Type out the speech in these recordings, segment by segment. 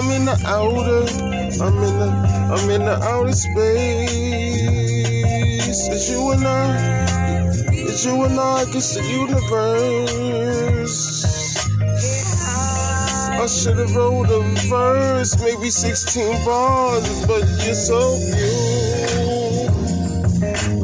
I'm in the outer. I'm in the. I'm in the outer space. It's you and I. It's you and I against the universe. I should have wrote a verse, maybe 16 bars, but you're so beautiful.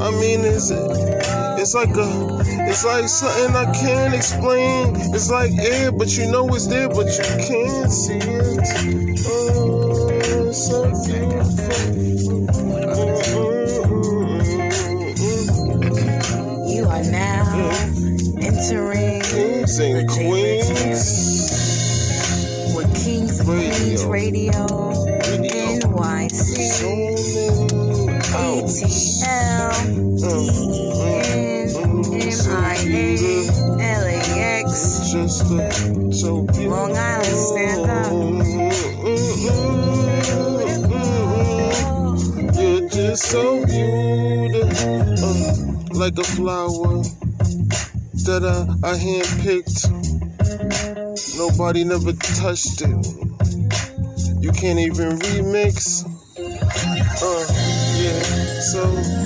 I mean, it's it's like a it's like something I can't explain. It's like air, but you know it's there, but you can't see it. Oh, it's so beautiful. You are now entering Kings and queens. with Kings and Queens Radio. NYC. ATL, DEN, LAX. Just look so. Long Island, stand up. You're just so beautiful, like a flower that I, I handpicked. Nobody never touched it. You can't even remix. Uh, yeah. So,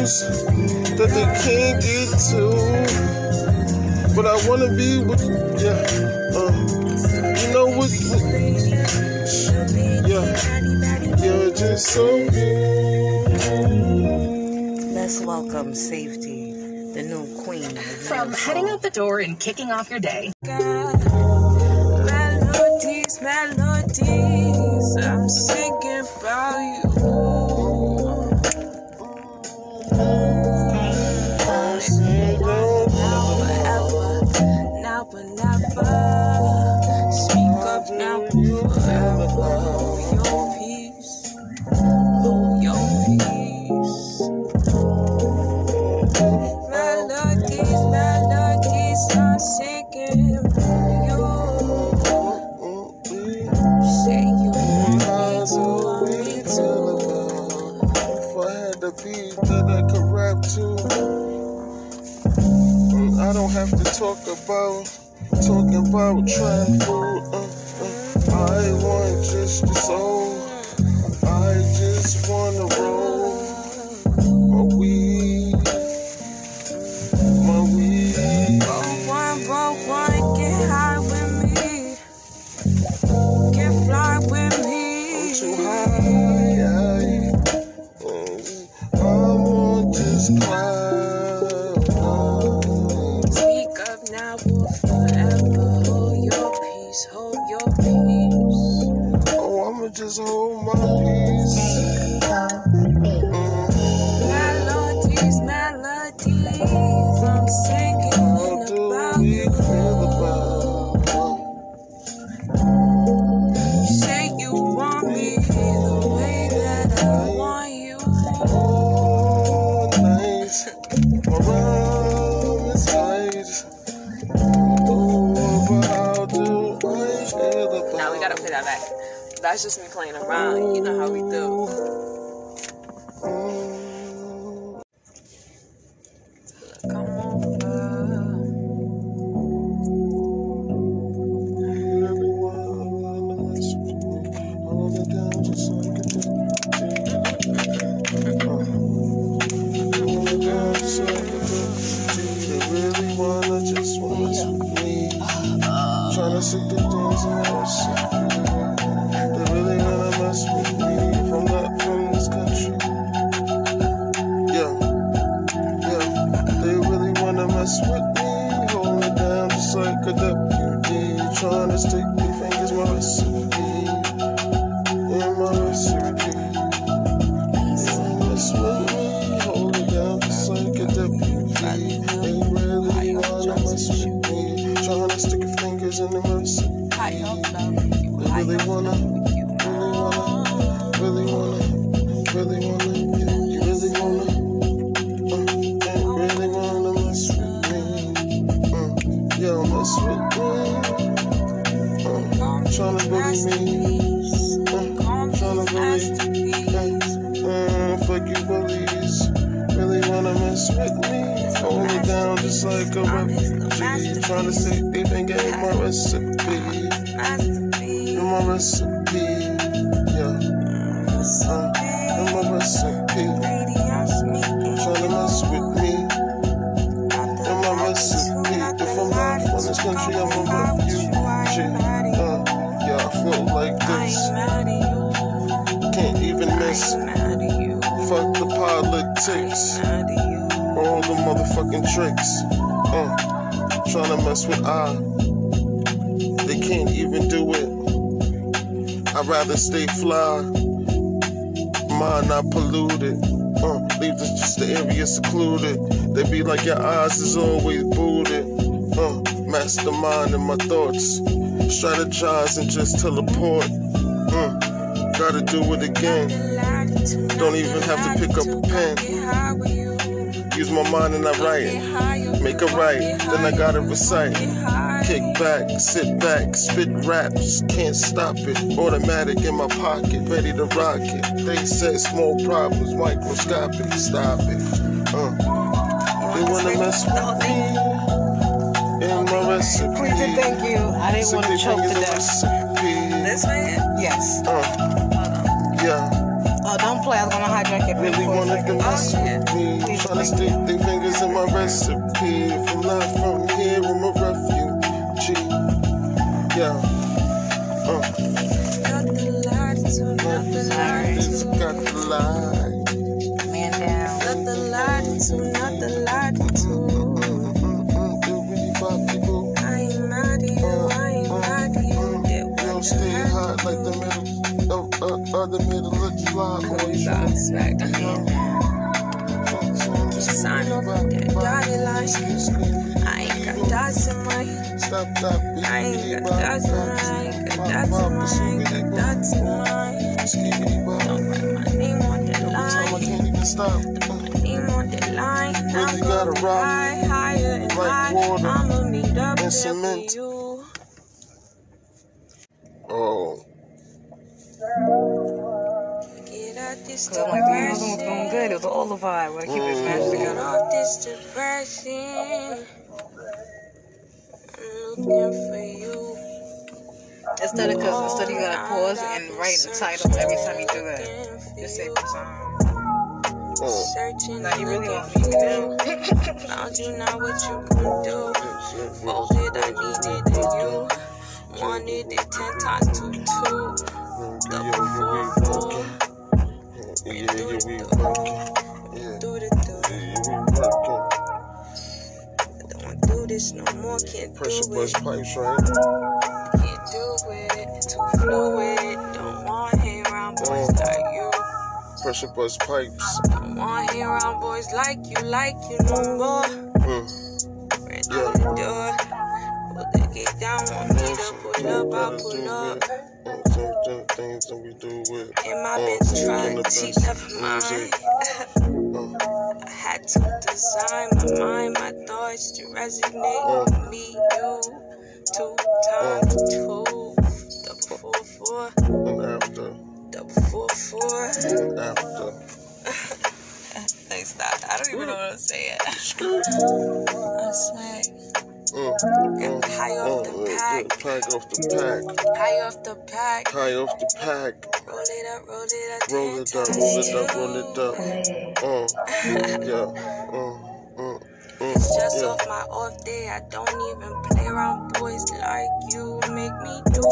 levels that they can't get to. But I wanna be with, yeah. Uh, you know what? what yeah, you're just so beautiful. Let's welcome Safety, the new queen. From heading out the door and kicking off your day, but never. Talking about in the recipe. High up love you. High really wanna, really wanna, really wanna, really wanna, you really wanna, uh, yeah, really wanna mess with me, uh, yeah, mess with me, uh, tryna bully me, uh, tryna bully, uh, uh, fuck you bullies, really wanna mess with me, hold me down just like a refugee, tryna say getting my recipe in my recipe, yeah. Uh, my recipe, tryna mess with me. In my recipe, if I'm not from this country, I'm a refugee. Uh, yeah, I feel like this. Can't even miss. Fuck the politics, all the motherfucking tricks. Uh, to mess with I. rather stay fly. Mind not polluted. Uh, leave this just the area secluded. They be like your eyes is always booted. Uh, mastermind in my thoughts. Strategize and just teleport. Uh, gotta do it again. Don't even have to pick up a pen. Use my mind and I write. Make a right, then I gotta recite. Kick back, sit back, spit raps, can't stop it. Automatic in my pocket, ready to rock it. They said small problems, microscopic, stop it. Uh, they wanna mess with me in my recipe. Please and thank you. I didn't want to choke to death. This man? Yes. Uh, yeah. Oh, don't play. I was gonna hijack it Really wanted to mess with me. Please Tryna thank stick their fingers in my recipe. If I'm not from here, I'm a refugee. Yeah. Uh, it's got the. Man down. Boppity boo. Girl, stay hot like the middle of, uh, uh, the middle of July. Boy, Bounce back. Sign off with that dotted line. I ain't got dots in my Stop that. I ain't got dots in my I ain't got dots in my I ain't got dots in my Don't write my name on the Time I line can't even stop. Name on the line Now Really go gotta rock high, higher and like high water I'ma meet up and there cement. for you Oh, Get out this Cause I'm like, damn, this one was going good. It was all the vibe. Gotta keep it smashed Get together. off this depression. For you. Instead of, cause instead you gotta pause and write the title every time you do that. Just save the time. oh. Searching, Now you really want me to do. Found you now what you gon' do. Folded, I needed it, you. Wanted it ten times to two. Double four, four. We Do the do. yeah, we working. Don't wanna do this no more, can't do Pressure it. bust pipes, right? Can't do it, too fluid. Don't want hang around boys like you. Pressure bust pipes. Don't want hang around boys like you, like you no more. Mm. Ran through the door. Pull the gate down, want me to pull up, I'll pull up. Things that we do with. In my Benz in truck, the cheap best left mine. music. Uh, I had to design my mind, my thoughts to resonate with me, you. Two times two, double four four, and after, double four four. and after. They stop. I don't even know what I'm saying. Skirt. I swear. Mm, Got mm, high off the mm, pack, Pack off the pack. high off the pack. High off the pack. Roll it up, roll it up, Roll it up, roll it up, roll it up. Uh, yeah. Uh, uh, It's uh, just yeah. off my off day. I don't even play around boys like you. Make me do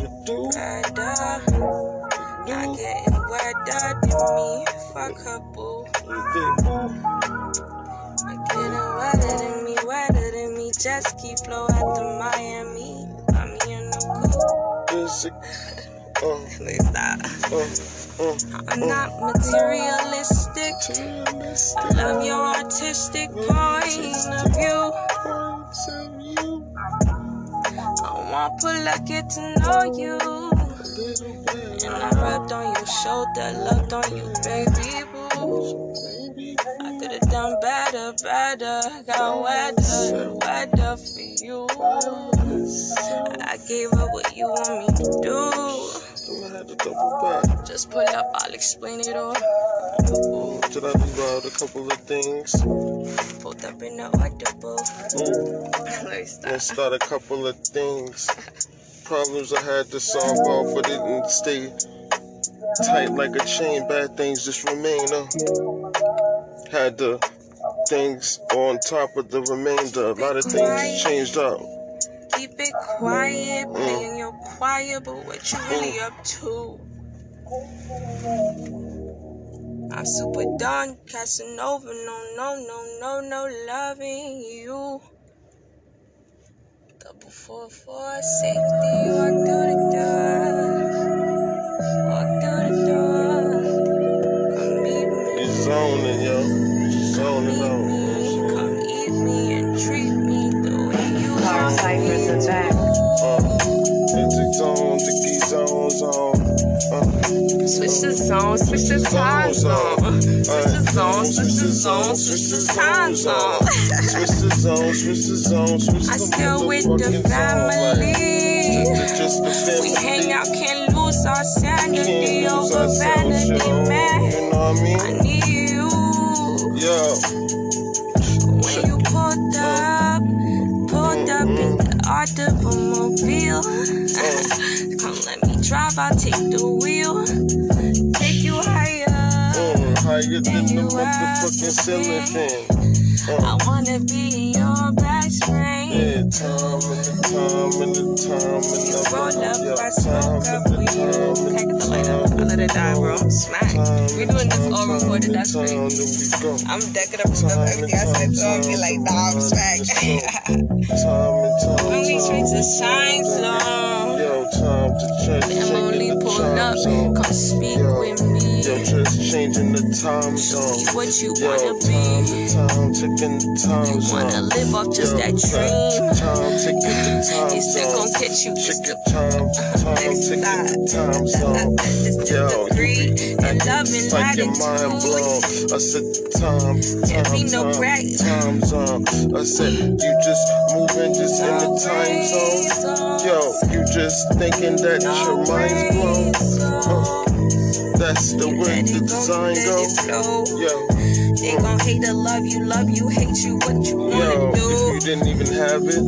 You do, better. Not getting wetter than me. Fuck her boo. Getting wetter than me, wetter than me. Just keep Miami. I'm in the. Music. Uh, Please stop. uh, uh. I'm not materialistic. I love your artistic point of view. I want pull up, get to know you. And I rubbed on your shoulder, loved on you, baby boo. Done better, better. Got wetter, wetter for you. I gave up what you want me to do. I had to double back. Just pull up, I'll explain it all. Oh, did I leave out a couple of things? Pulled up in the Let me stop. let's start a couple of things. Problems I had to solve off, but it didn't stay tight like a chain. Bad things just remain. Uh. Had the things on top of the remainder. A lot of things changed up. Keep it quiet, mm. playing your quiet, but what you mm. really up to? I'm super done, Casanova, no, no, no, no, no, loving you. Double four four safety, walk through the door, ciphers me. attack. Uh, zone, the key zone, zone. Uh, Switch the zone, switch the time zone. Switch the zone, switch the zone, switch the time zone. Switch the zone, switch the zone, switch the I still with the zone, family. like, just, just the family. We hang out, can't lose our sanity over vanity, man. You know what I mean? I need you. Yo, When you pulled up the automobile. Come let me drive, I'll take the wheel. Take you higher. mm, higher than the motherfucking ceiling fan. I wanna be your best friend. Yeah, time and the time and the time and the Roll up, yeah, I smoke up with you. time the light up. I let it die, bro. Smack. We and doing this all recorded. That's great. then we go. I'm decking up remember everything I said, so I'll be like, nah, I'm smack. Time and time. Time, streets to time, shine. Yo, time to just time up, zone. come speak Yo, with me. Yo, just changing the time zone. You what you Yo, wanna time be. to time, ticking the time You wanna live off just Yo, that dream. time, ticking the time You still zone. gon' catch you just Chicken time, time, ticking the time zone. Yo, is the breed and love it's like your mind blown. I said time, Can't time, no time, time zone. I said you just moving just in the time zone. Yo, you just thinking that your mind's blown. Uh, that's the way the design go. Yo, They gon' hate to love you, love you, hate you, what you yo, wanna do? if you didn't even have it,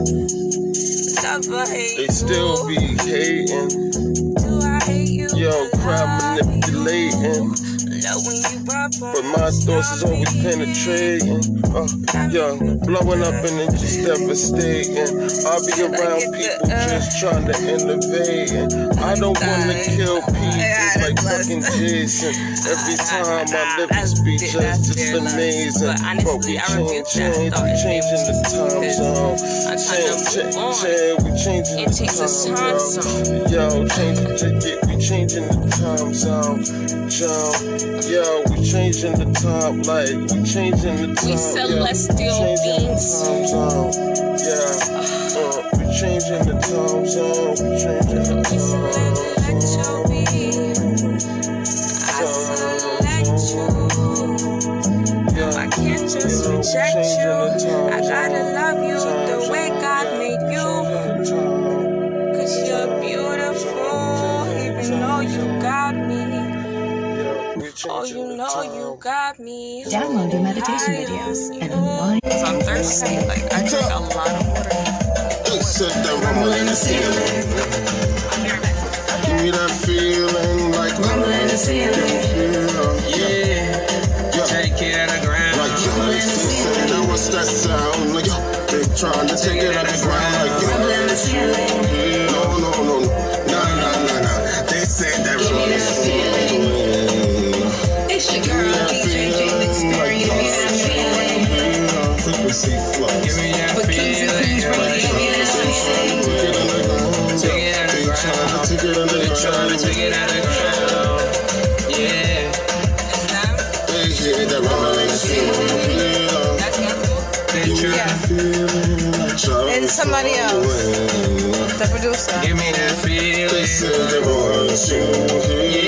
they still be hating. Do I hate you? Yo, crowd manipulating. Love when you rub But my thoughts is always penetrating. Uh, yo, blowing up and it just devastating. I be around people just trying to innovate. And I don't wanna kill people like fucking Jason. Every time my lyrics be just, just amazing. But we change, change, we changing the time zone. Change, change, change, we changing the time zone. Yo, change the ticket, we changing the time zone. Jump. Yo, we changing the time, like we changing the time. We yeah. celestial changing beings. Time zone. Yeah, uh, we changing the time zone. We changing the time zone. I select you. I can't just reject you. I gotta Download your meditation videos and you. unwind. Cause I'm thirsty. Like I drink a lot of water. They said that rumble in the ceiling. Give me that feeling like rumble in the ceiling. Yeah, yeah. Take it out of ground. Like yo, they say, now what's that sound? Like yo, they trying to take it out the ground. Like yo, no, Frequency flow. Give me that feeling. Take it out of ground. Take it under They the trying ground. take it out of ground. Yeah. They hear that rumble in the ceiling. That's Ansel. They trying And somebody else. The producer. Give me that They said they want you here.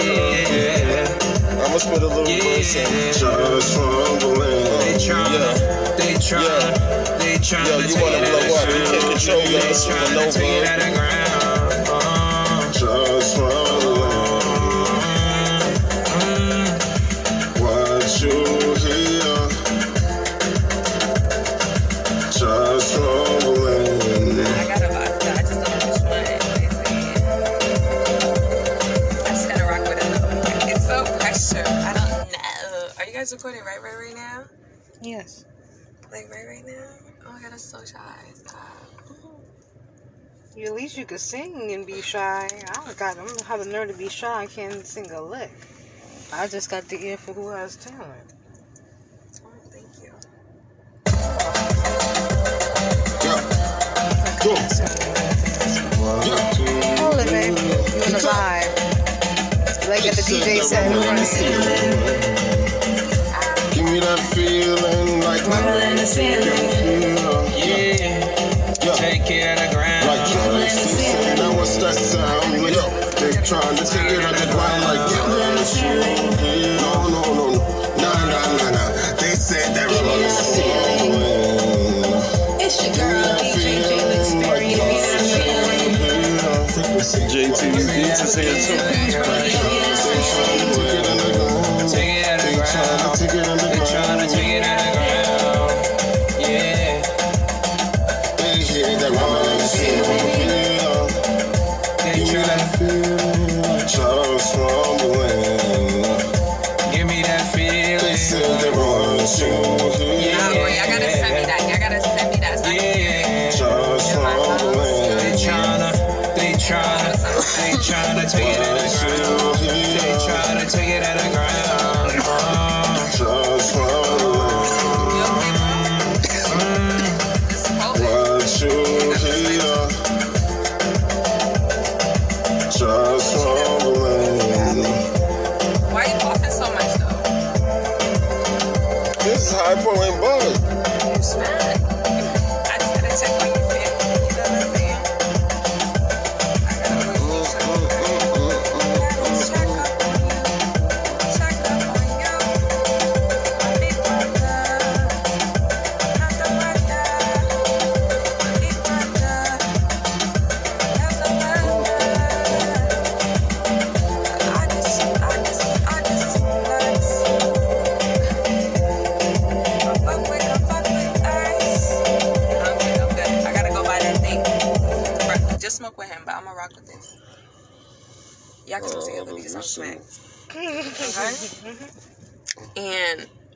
Yeah. I'ma spit a little verse and just rumbling. They tryna, they tryna, they tryna Yo, you take wanna blow up, you can't ground. control your They supernova. Know. Guys recording right, right, right now? Yes. Like right, right now? Oh my god, I'm so shy. Stop. You, at least you could sing and be shy. I don't got. I don't have the nerve to be shy. I can't sing a lick. I just got the ear for who has talent. Oh, thank you. Yeah. Go. Yeah. Hold it, babe. You in the vibe. Like at the DJ set me that feeling like rumbling the ceiling. yeah, Yeah. take it out of ground. Like yo, they still say now what's that sound? Like yo, they trying to take it on the ground. Like yo, no, no, no, no, nah, nah, nah, nah. They said that rumble is ceiling. It's your girl, DJ Jane Experience. JT's beats is here Take it out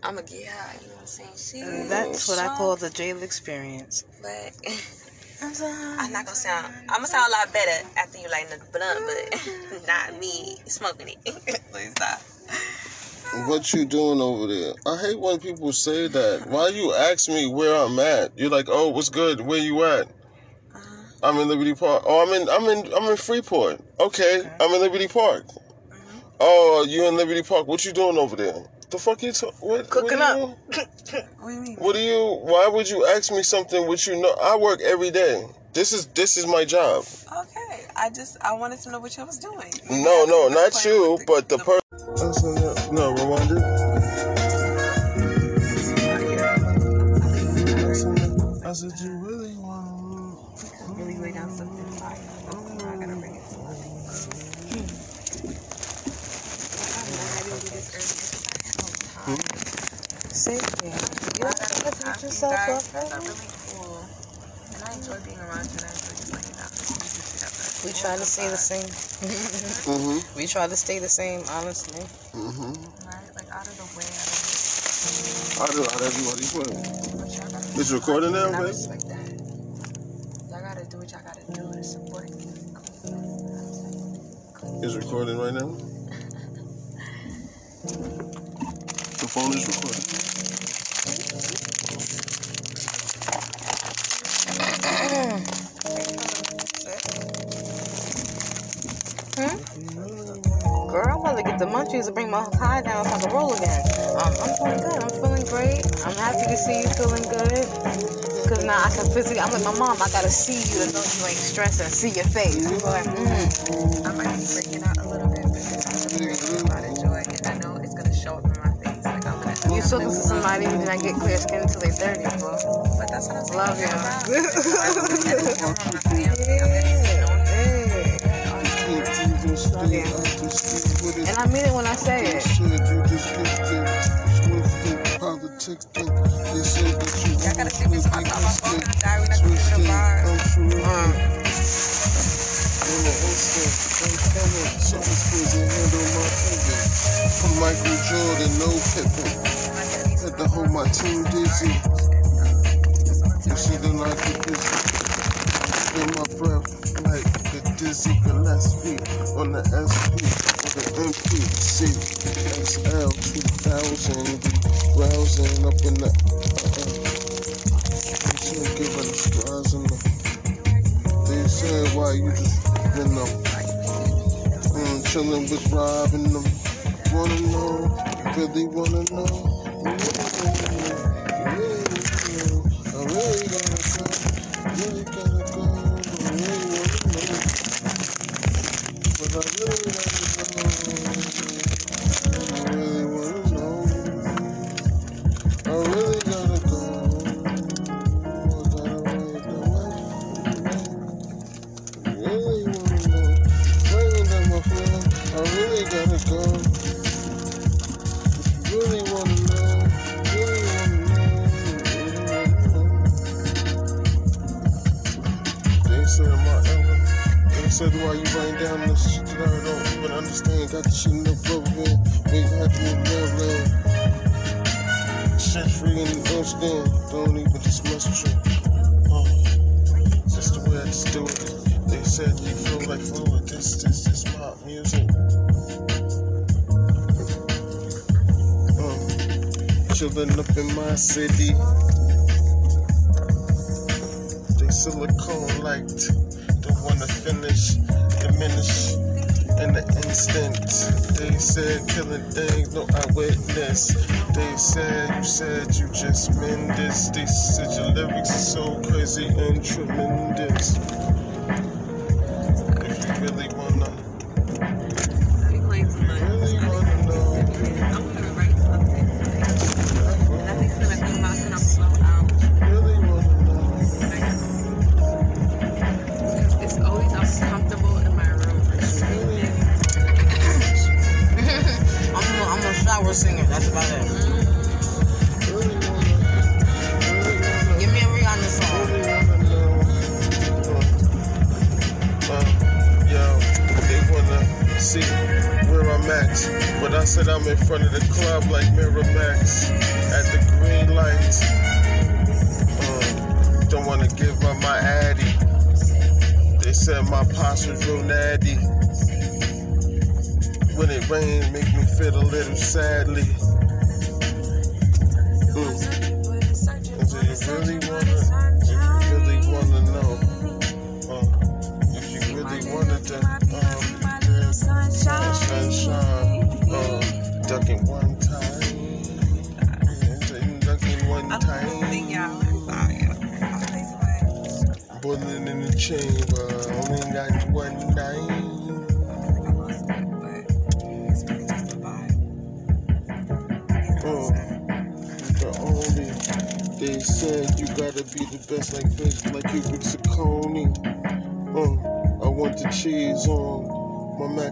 I'm gonna get her, you know what I'm saying? She And that's what I call the jail experience. But I'm not gonna sound. I'm gonna sound a lot better after you lighten the blunt, but not me smoking it. Please stop. What you doing over there? I hate when people say that. Why you ask me where I'm at? You're like, oh, what's good? Where you at? Uh-huh. I'm in Liberty Park. Oh, I'm in, I'm in, I'm in Freeport. Okay, I'm in Liberty Park. Mm-hmm. Oh, you in Liberty Park? What you doing over there? The fuck you? Ta- what? Cooking what up. do you- What do you mean? What do you? Why would you ask me something which you know? I work every day. This is this is my job. Okay, I just I wanted to know what you was doing. No, no, not you, with the- but the the- person. No, Rwanda. I said you really want. To really lay down something fire. I gotta bring it to life. Say yeah. You have to put yourself up. Guys are really cool. And I enjoy being around you and I enjoy just laying down and music together. We try to stay the same. Mhm. We try to stay the same, honestly. Mhm. Right? Like out of the way, out of the I do. I do. What you put? But y'all It's recording now, And I babe. respect that. Y'all gotta do what y'all gotta do to support me. It's recording right now. The phone is recording. Girl, I'm about to get the munchies to bring my high down so I can roll again. Um, I'm feeling good. I'm feeling great. I'm happy to see you feeling good. Cause now I can physically, I'm like my mom. I gotta see you to know you ain't stressing. See your face. I'm like, mm. I might be freaking out a little bit I'm gonna talking to somebody who did not get clear skin until they 30, bro. But that's what I'm saying. Love you. And I mean it when I say it. Politics. They say that you Y'all gotta take this spot out my phone and die. We're not gonna get bar. Uh. The instant, I'm coming. Something's supposed to handle my finger. From Michael Jordan, no Pippen. Had to hold my team dizzy. You see the night get busy. Feel my breath like the dizzy Gillespie on the SP or the MPC. XL 2000, be browsing up in the. Uh-uh. They should give in the. They said why you just been up. Mm, chillin' with Rob and them. Wanna know? Really wanna know? I really gotta go. Really. I really wanna know. But I really wanna know. City. They silicone liked. Don't wanna finish, diminish in the instant. They said killing things, no eyewitness. They said you said you just meant this. They said your lyrics are so crazy and tremendous.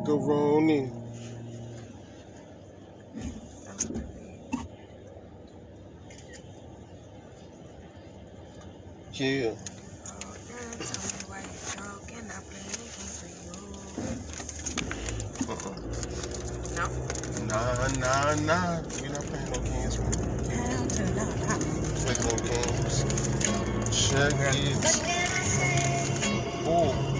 On my macaroni. Yeah. Uh-uh. No. Nah, nah, nah. We're not playing no games, man. Play no games. Check it. Oh.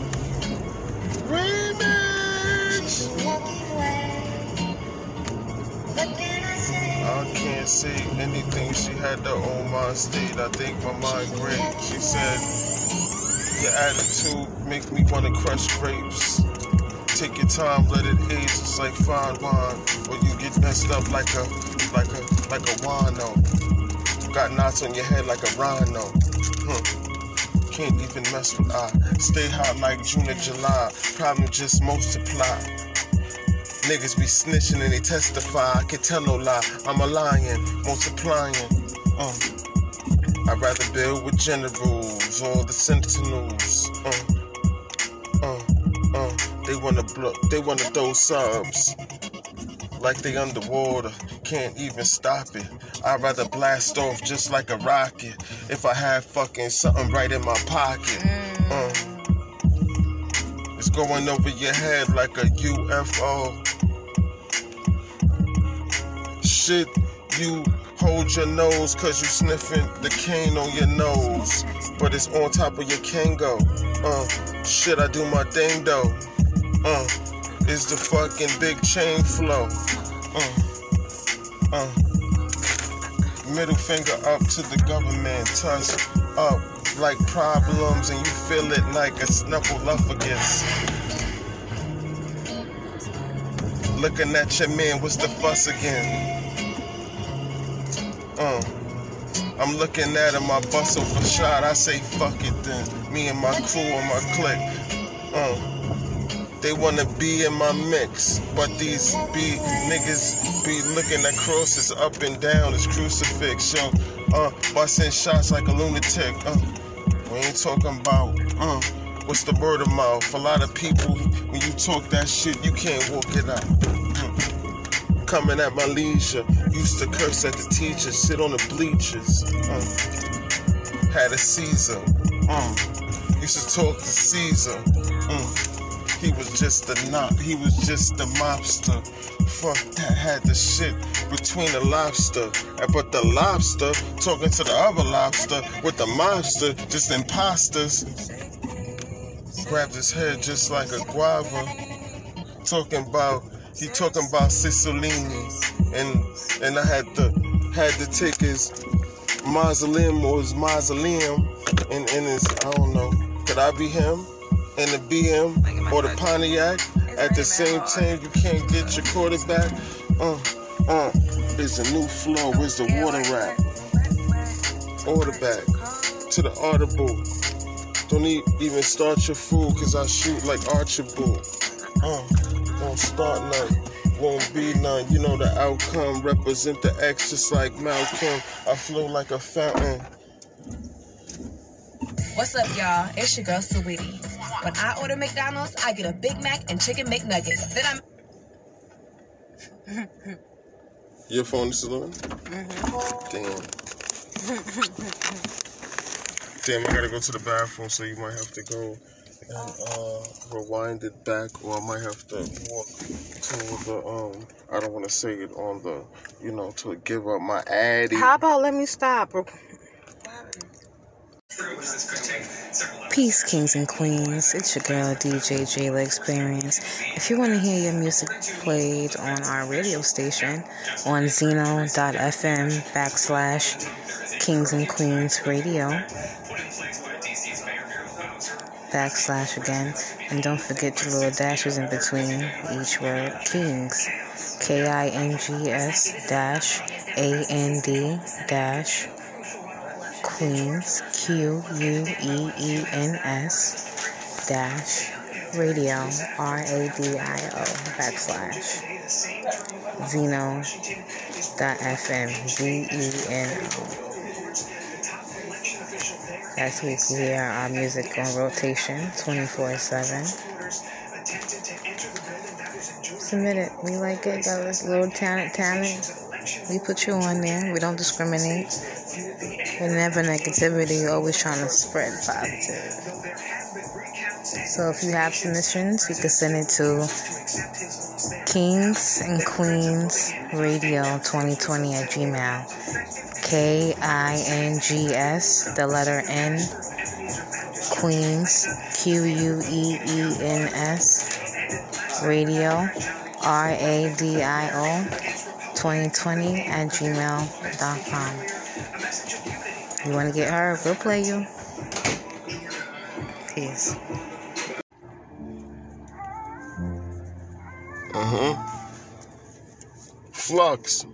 I can't say anything. She had the old mind state. I think my mind great. She said, Your attitude make me want to crush grapes. Take your time, let it age. It's like fine wine, or you get messed up like a, like a, like a wino. Got knots on your head like a rhino. Hmm. Can't even mess with I. Stay hot like June or July. Problem just multiply. Niggas be snitching and they testify. I can tell no lie. I'm a lion, multiplying. Uh. I'd rather build with generals or the sentinels. Uh. Uh. Uh. They wanna blow, they wanna throw subs. Like they underwater, can't even stop it. I'd rather blast off just like a rocket if I had fucking something right in my pocket. Going over your head like a UFO. Shit, you hold your nose cause you sniffing the cane on your nose. But it's on top of your Kangol. Uh, shit, I do my thing though. Uh, it's the fucking big chain flow. Uh, uh. Middle finger up to the government, tusk up like problems, and you feel it like a snuffle snuffleupagus. Looking at your man, what's the fuss again? Uh, I'm looking at him, I bustle for shot. I say fuck it then. Me and my crew on my clique. Uh, they wanna be in my mix, but these be niggas be looking at crosses up and down as crucifix, yo. Uh, busting shots like a lunatic. Uh, we ain't talking about uh, what's the word of mouth? A lot of people, when you talk that shit, you can't walk it out. Mm. Coming at my leisure, used to curse at the teachers, sit on the bleachers. Uh, had a Caesar. Uh, used to talk to Caesar. Mm. He was just the knot. He was just the mobster. Fuck that had the shit between the lobster. But the lobster talking to the other lobster with the mobster, just imposters. Grabbed his head just like a guava. Talking about he talking about Cicilline. And and I had to had to take his mausoleum or his mausoleum and, and his I don't know. Could I be him? In the BM or the Pontiac at the same time you can't get your quarterback. Uh, uh, it's a new flow, it's the water rap. Order back to the audible. Don't even start your fool, cause I shoot like Archibald. Uh, won't start none, won't be none. You know the outcome, represent the X just like Malcolm. I flow like a fountain. What's up, y'all? It's your girl, Sweetie. When I order McDonald's, I get a Big Mac and chicken McNuggets. Then I'm Your phone is still on? Damn. Damn, I gotta go to the bathroom, so you might have to go and uh, rewind it back, or I might have to walk to the um. I don't want to say it on the, you know, to give up my addy. How about let me stop? Peace, kings and queens. It's your girl, DJ Jayla Experience. If you want to hear your music played on our radio station on Zeno.fm backslash Kings and Queens Radio backslash again. And don't forget the little dashes in between each word. Kings. K I N G S dash A N D dash Queens, Q U E E N S dash radio, R A D I O backslash Zeno dot FM, Z E N O. That's we can hear our music on rotation 24 7. Submit it. We like it. A little talent, talent. We put you on there. We don't discriminate. Never negativity, always trying to spread positive. So if you have submissions, you can send it to Kings and Queens Radio 2020 at Gmail. K I N G S, the letter N, Queens, Q U E E N S, Radio, R A D I O, 2020 at gmail.com. You want to get her? We'll play you. Peace. Uh huh. Flux.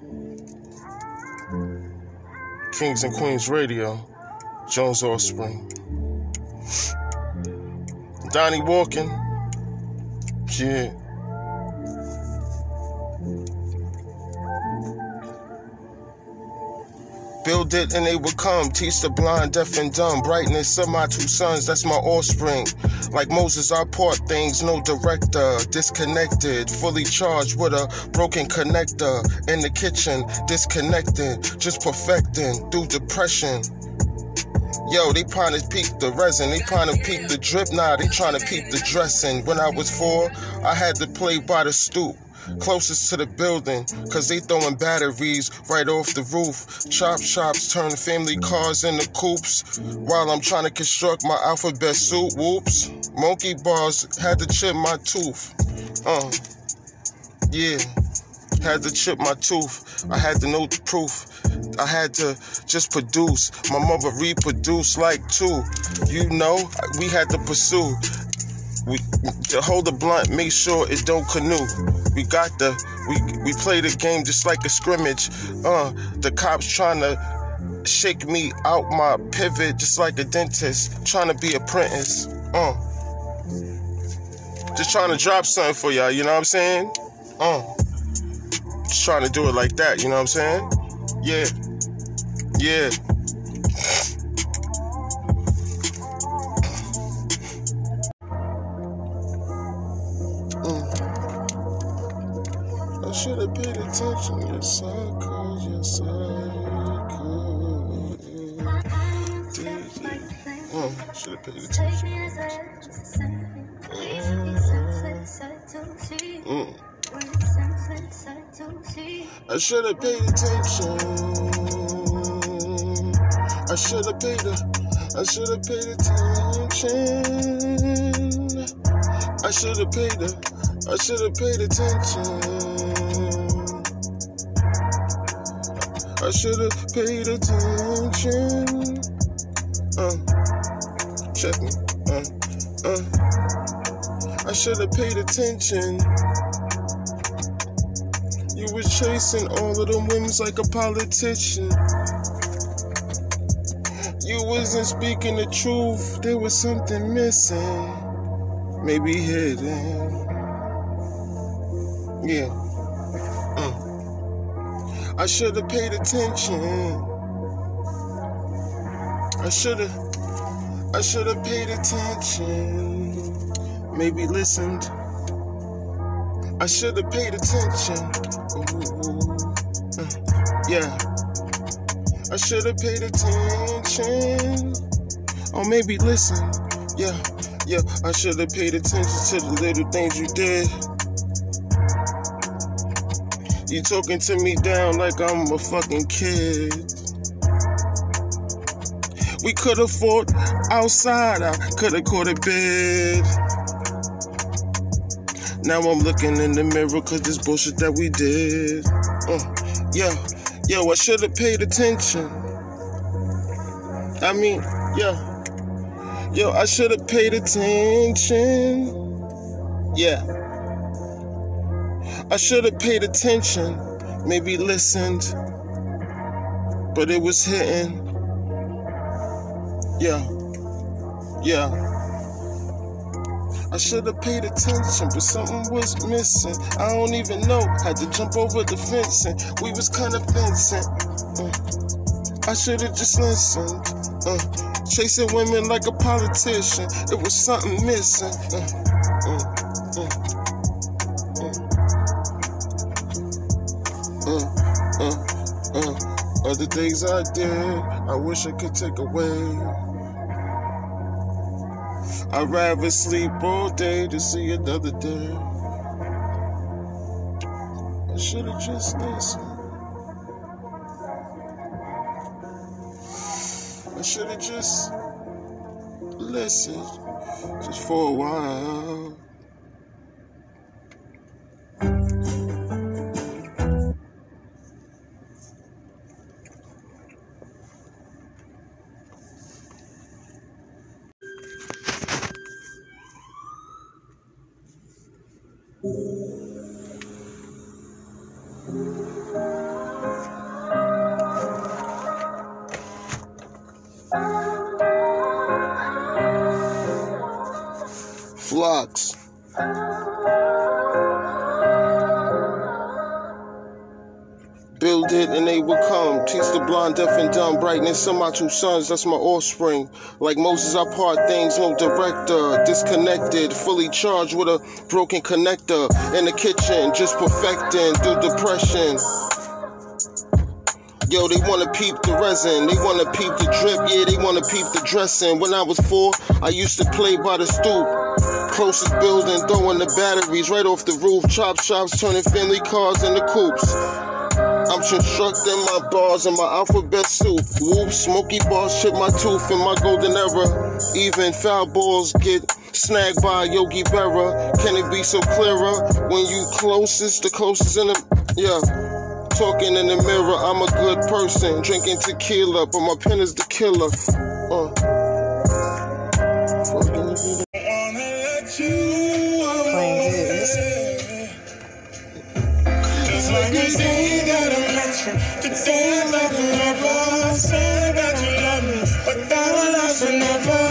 Kings and Queens Radio. Jones Offspring. Donnie Walking. Yeah. Build it and they will come. Teach the blind, deaf, and dumb. Brightness of my two sons, that's my offspring. Like Moses, I part things, no director. Disconnected, fully charged with a broken connector. In the kitchen, disconnected, just perfecting through depression. Yo, they trying to peep the resin, they trying to peep the drip. Nah, they trying to peep the dressing. When I was four, I had to play by the stoop closest to the building, cause they throwing batteries right off the roof. Chop chops turn family cars into coops while I'm trying to construct my alphabet suit. Whoops. Monkey bars had to chip my tooth. Uh, yeah, had to chip my tooth. I had to know the proof. I had to just produce. My mother reproduced like two. You know, we had to pursue. We hold the blunt, make sure it don't canoe. We got the we we play the game just like a scrimmage. Uh, the cops trying to shake me out my pivot just like a dentist trying to be apprentice. Uh, just trying to drop something for y'all. You know what I'm saying? Uh, just trying to do it like that. You know what I'm saying? Yeah, yeah. Should have paid attention. Yes, I could. Yes, I could. Mm, should have paid attention. Mm. I should have paid attention. I should have paid a, I should have paid attention. I should have paid a, I should have paid attention. I should have paid attention. Uh, check me. Uh, uh. I should have paid attention. You was chasing all of them whims like a politician. You wasn't speaking the truth. There was something missing. Maybe hidden. Yeah. I should have paid attention. I should have. I should have paid attention. Maybe listened. I should have paid attention. Ooh, yeah. I should have paid attention. Or maybe listen. Yeah. Yeah, I should have paid attention to the little things you did. You talking to me down like I'm a fucking kid. We could have fought outside, I could have caught a bid. Now I'm looking in the mirror cause this bullshit that we did. Uh, yeah, yo, I should have paid attention. I mean, yeah. Yo, I should have paid attention. Yeah. I should have paid attention, maybe listened, but it was hitting. Yeah. Yeah. I should have paid attention, but something was missing. I don't even know. Had to jump over the fence and we was kind of fencing. Uh, I should have just listened. Uh, chasing women like a politician. It was something missing. Uh, uh, uh. Other things I did, I wish I could take away. I'd rather sleep all day to see another day. I should have just listened. I should have just listened just for a while. Flux. Build it and they will come. Teach the blind, deaf, and dumb. Brightness of my two sons, that's my offspring. Like Moses, I part things, no director. Disconnected, fully charged with a broken connector. In the kitchen, just perfecting through depression. Yo, they wanna peep the resin, they wanna peep the drip, yeah, they wanna peep the dressing. When I was four, I used to play by the stoop. Closest building, throwing the batteries right off the roof. Chop shops, turning family cars into coops. I'm constructing my bars in my alphabet soup. Whoop, smoky bars chip my tooth in my golden era. Even foul balls get snagged by Yogi Berra. Can it be so clearer when you closest, the closest in the yeah. Talking in the mirror, I'm a good person. Drinking tequila, but my pen is the killer. Uh. Playing. Say that you love me. But that will last forever.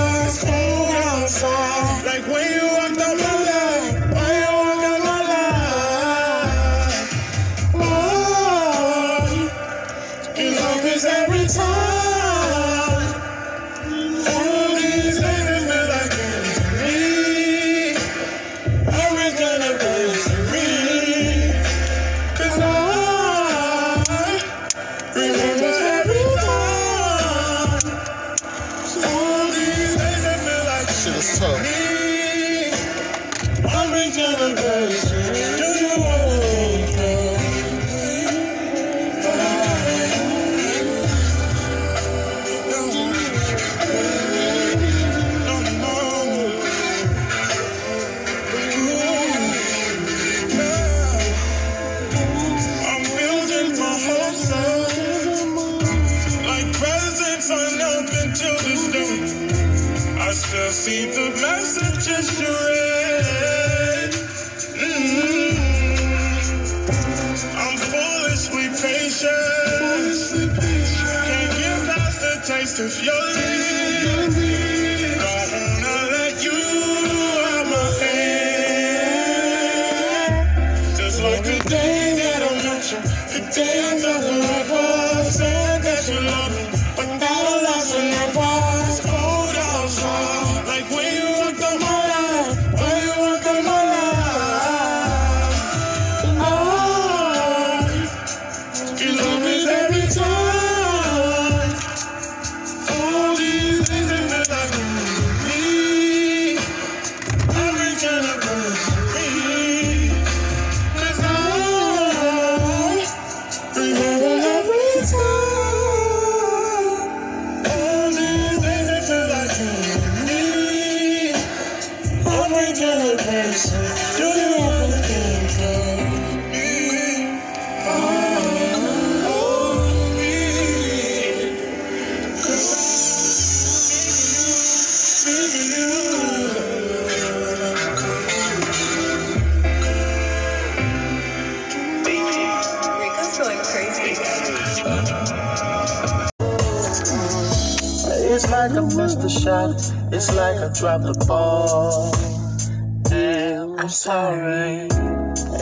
Dropped the ball. Damn, I'm sorry.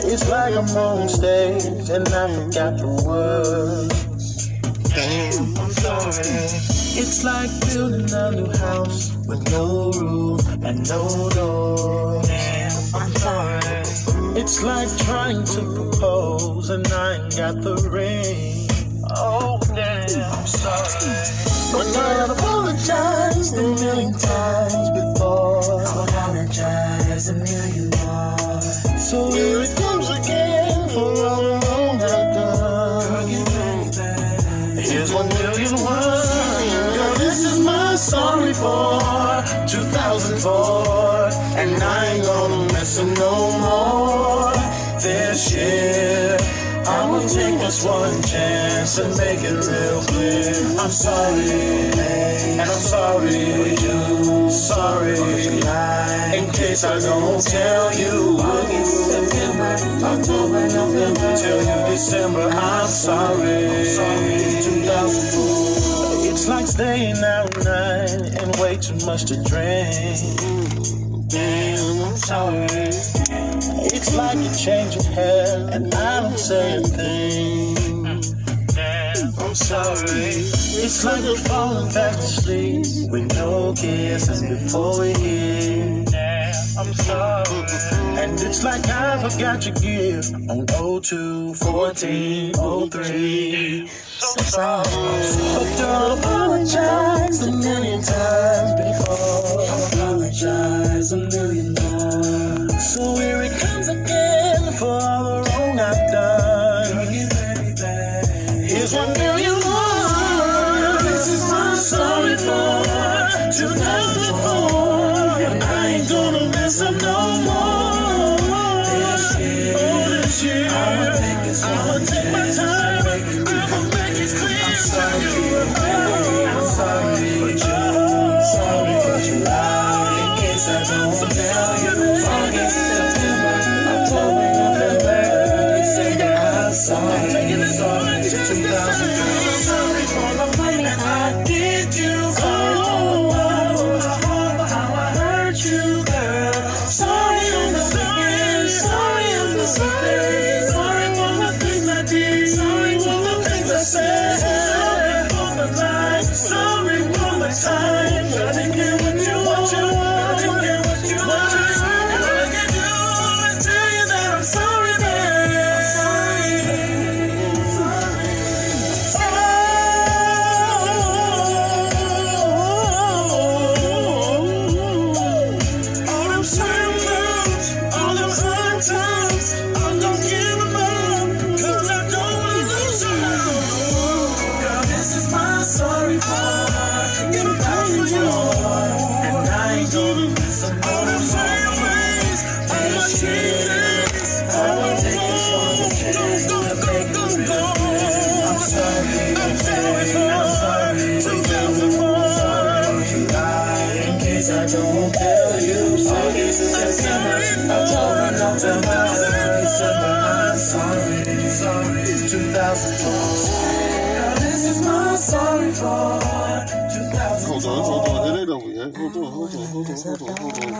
It's like I'm on stage and I forgot the words. Damn, I'm sorry. It's like building a new house with no roof and no and make it real clear. I'm sorry, and I'm sorry for you. Sorry, in case I don't tell you. August, September, October, November, till you December. I'm sorry, I'm sorry, 2004. It's like staying out night and way too much to drink. Damn, I'm sorry. It's like you change your hair and I don't say a thing. Sorry. It's like we're falling back to sleep with no kisses before we hit. I'm sorry. And it's like I forgot your gear on 02, 14, 03. So sorry. But girl, apologize a million times before.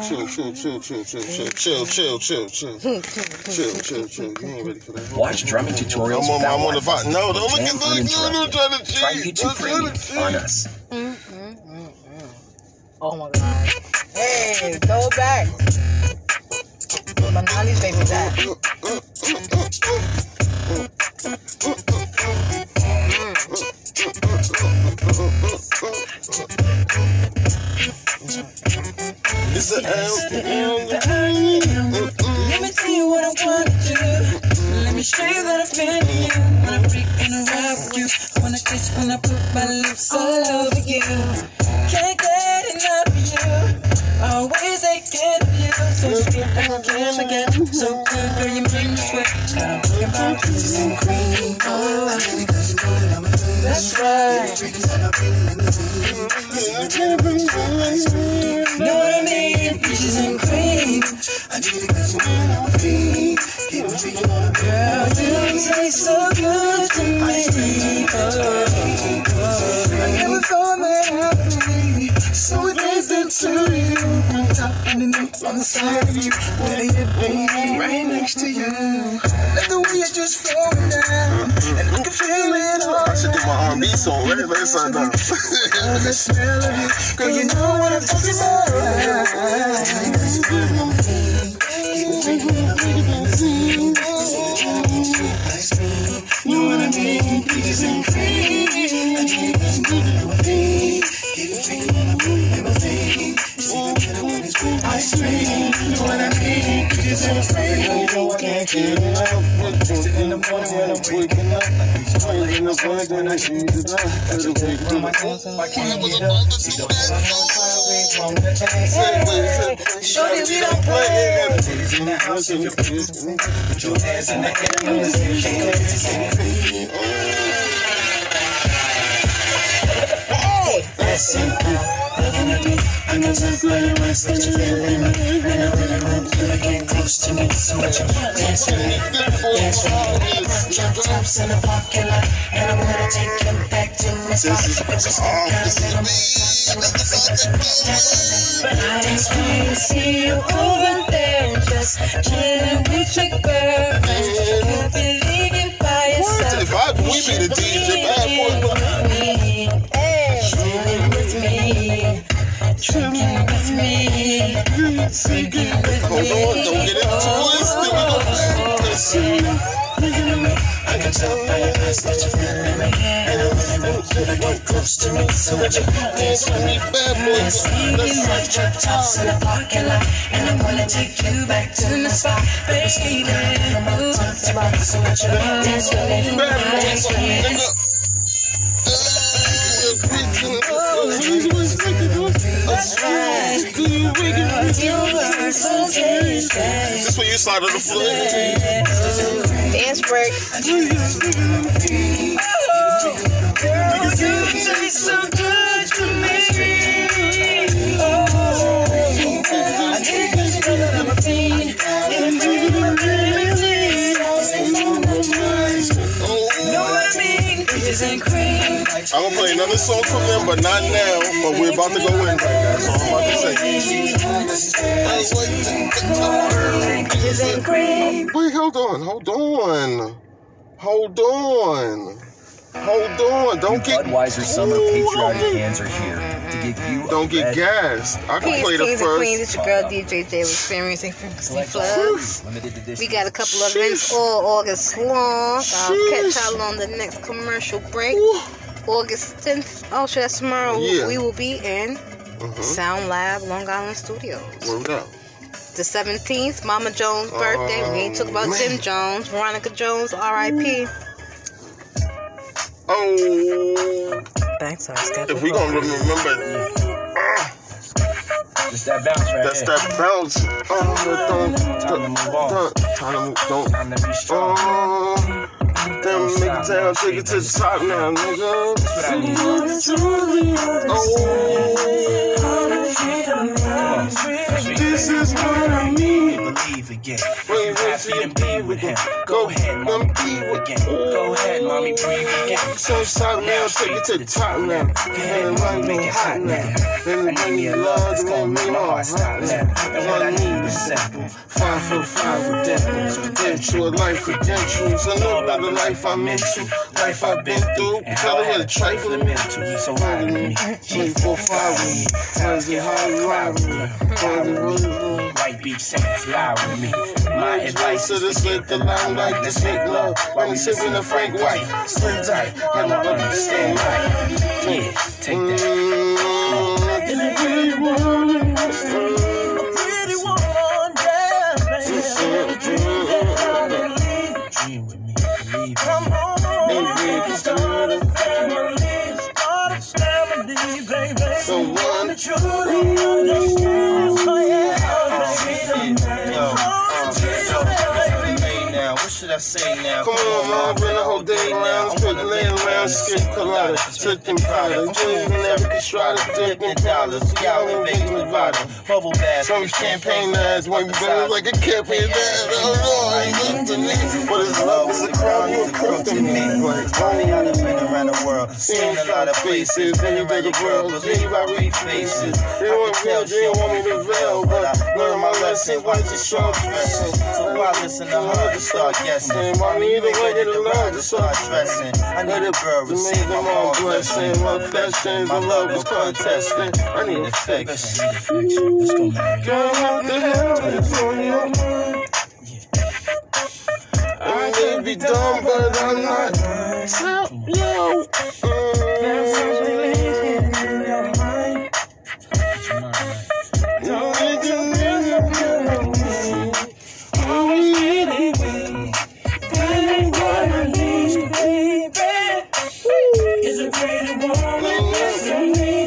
Chill, chill, chill, chill, chill, chill, chill, chill, chill, chill. Chill, chill, chill. You ain't ready for that. Watch drumming tutorials I'm on, I'm on the Wi-Fi. No, don't look at the trying to cheat. Try YouTube trying Premium on us. Oh my god. Hey, throw it back. Where my Nolly's baby's at? It's a L. Let me tell you what I want to do. Let me show you that I feel you. Wanna freak and with you. Wanna kiss when I put my lips all over you. Can't get enough of you. Always thinking of you. So sweet again, again. So good, girl, you make me sweat. I'm talking about peaches and cream. Oh, I really got you know that I'm a thing. That's right. Know what I mean? Peaches and cream. I need it cause you know that I'm a fiend. Keep it freaking on, girl. You taste so good to me. Oh, oh. I never thought that happened. So it is into you. Top and the neck on the side of you. Better yet, baby, right next to you. Let the way you're just flowing down. And I can feel it all. I should do my R&B song right there sometime. Oh, the smell of you. Girl, you know what I'm talking about. You know what I mean? Peaches and cream. I need it 'cause you know that I'm on the better when it's with ice cream. You know what I mean? And cream. You know I can't get enough. In the morning when I'm waking up. Like in the morning when I choose it up. Got your dick on my toes, I can't get up. See the I'm the. Shorty, we don't play. In the house your hands in the air, I'm the same thing. Peaches and cream. That's simple. Nothing to do. I know just let it rest that you're feeling me. And I really want you to get close to me. So what you dance with me. Dance with me. Drop tops in the parking lot. And I'm gonna take you back to my spot. Just got a little But I just wanna see you over there. Just chilling with your girlfriend. Tell by your eyes that feeling me, and I really want you to get close to me. So would you dance with me? bad boy. Dance with me like drop tops in the parking lot, and I'm gonna take you back to the spot, baby. Come on, top to so would you dance with me? Dance with me. You were so tasty. Is this where you started the floor? Dance break. I'm gonna play another song from them, but not now. But we're about to go in right now. That's all I'm about to say. Peaches and cream. Wait, hold on, hold on, hold on, hold on. Don't get Budweiser Summer Ooh, Patriotic okay. Cans are here to give you don't get red gassed. I can Peace, play the kings and queens. first. It's your girl DJ J experiencing frequency select floods. limited. We got a couple of Sheesh. events all August long. I'll catch y'all on the next commercial break. Ooh. August 10th. Oh, shit, that's tomorrow. Yeah. We will be in Uh-huh. Sound Lab, Long Island Studios. Word up. The 17th, Mama Jones' birthday. we ain't talk about Oh, Jim. Jones. Veronica Jones, R.I.P. Oh, Thanks, our schedule. if we gonna remember, ah, It's that bounce right that's there. that bounce. Oh, don't, Time to don't, move on. don't, time to move, don't. Time to be strong. Oh, make it down, take it to the top now, nigga. That's what I need. This is what I need. Believe again. Wait, happy and be with him, go ahead, mommy, breathe again. Go ahead, mommy, breathe again. So top now, take it to the top now. And right make it hot now. And I need me love that's gonna make my heart stop now. And what I need is simple. Five foot five with dimples, potential life credentials. I know about the life I'm into, life I've been through. And how I had a trifling mental. So ride with me. Twenty four five with me. Times get hard to ride with me. White Beach Saints, lie with me. My advice So is to let the limelight, let's make love. While we sipping a Frank White. Slim tight, and I understand right. Yeah, take that. Truly understands I say now? Come on, man, been the whole day round, straight laying around, skip colada, tripping powder, dreams never can try to dip in dollars. Y'all in Vegas, Nevada, Bubble bath. some champagne ass, when you been like a campaign ass. I don't know, I ain't to me, but it's love is a crowd, you a crook to me. Like, Funny, I done been around the world, seen a lot of places, been around the world, believe I read faces. They want real, they don't want me to veil, but I learned my lesson, why you show dressing? So why listen to her to start guessing? Saying, mommy, either way, they the love to to start start dressing. I need a girl To receive make my them all mom's blessing. blessing, my affections, my love is contesting. I need affection. affection. Let's go, man. Girl, what the hell is on your mind? I may be dumb, but I'm not. Mm. So, yo. I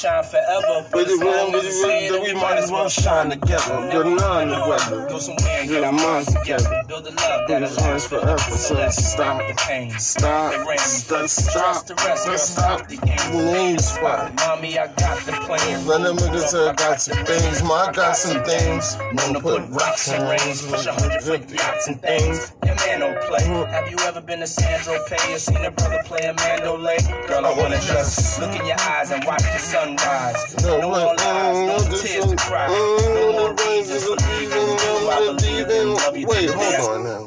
shine forever, But but as the one as we it's we might as well shine together. Get none together. Go somewhere and Get our minds together. Build a love Build that'll forever. So let's stop. the pain. Stop. The rain. Stop. Stop. the rest, girl. Stop. The game. The name spot. Mommy, I got the plan. Let them niggas say I got some things. Ma, I got some things. To put rocks in rings, push a hundred foot yachts and things. Your man don't play. Mm-hmm. Have you ever been to Saint-Tropez or seen a brother play a Mandalay? Girl, I wanna just look in your eyes and watch the sunrise. No more lies, no tears to cry. No more reasons for leaving. No, I believe in love you Wait, hold on now.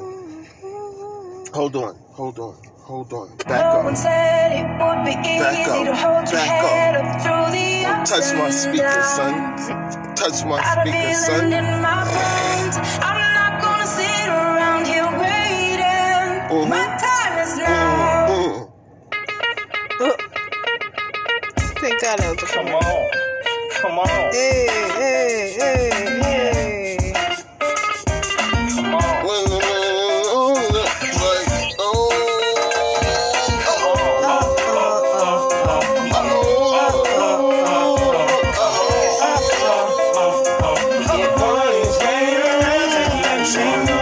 Hold on, hold on, hold on. No Back one up. said it would be Back easy up. to hold your Back up. head up through the ups Touch my and speaker, downs. son. Touch my Got speaker, son. in my bones. I'm not gonna sit around here waiting. Mhm. Thank God that was a Come on. Come on. Hey, hey, hey, hey. Come on. When the man on the like,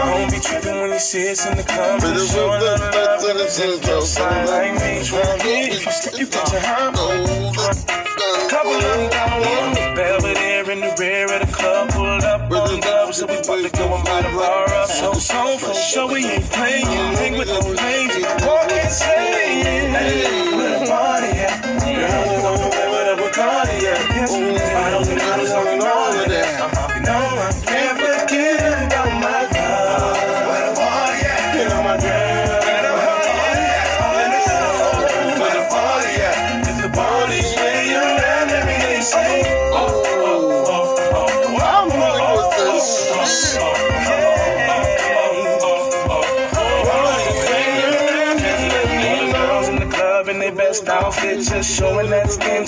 Don't be tripping when he sits in the club and showing love and love and it's Sign like me, trying to get if you slip, you get your hand Couple of them got one Belvedere in the rear of the club. Pulled up on So we about to go and buy the bar up So, so, for sure we ain't playing. Hang with no lazy Walk and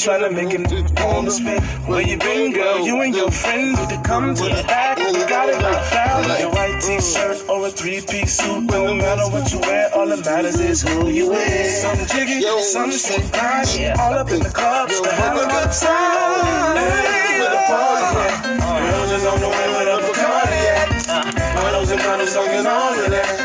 trying to make it on the spin. Where you been, girl? You and your friends need to come to the back. We got it locked down. Your white t-shirt or a three-piece suit. No matter what you wear, all that matters is who you with. Some jiggy, some straight line. All up in the club, just to have a good time. Hey, where the party at? Girls is on the way with a Bacardi at. Bottles and on and all of that.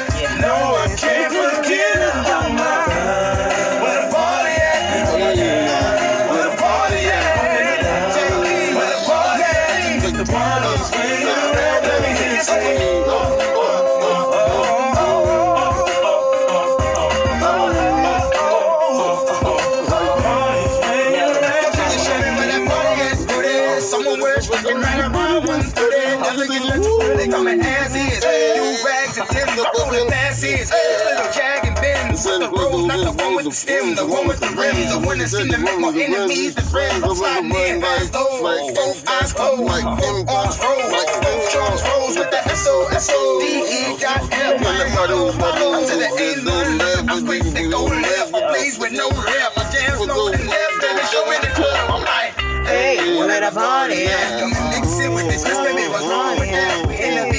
The one stem, the one with the rims. The one that seem to make more enemies than friends. I'm sliding in, eyes low, both eyes closed. Like them, Arms rose, like them. Charles Rose with the S-O-S-O. D-E-dot-L. Up to the A-line. I'm quick to go left, but please with no rep. My jams no to the left, and they show me the club. I'm like, Hey, where the party at? Come and mix it with this, this baby, what's wrong with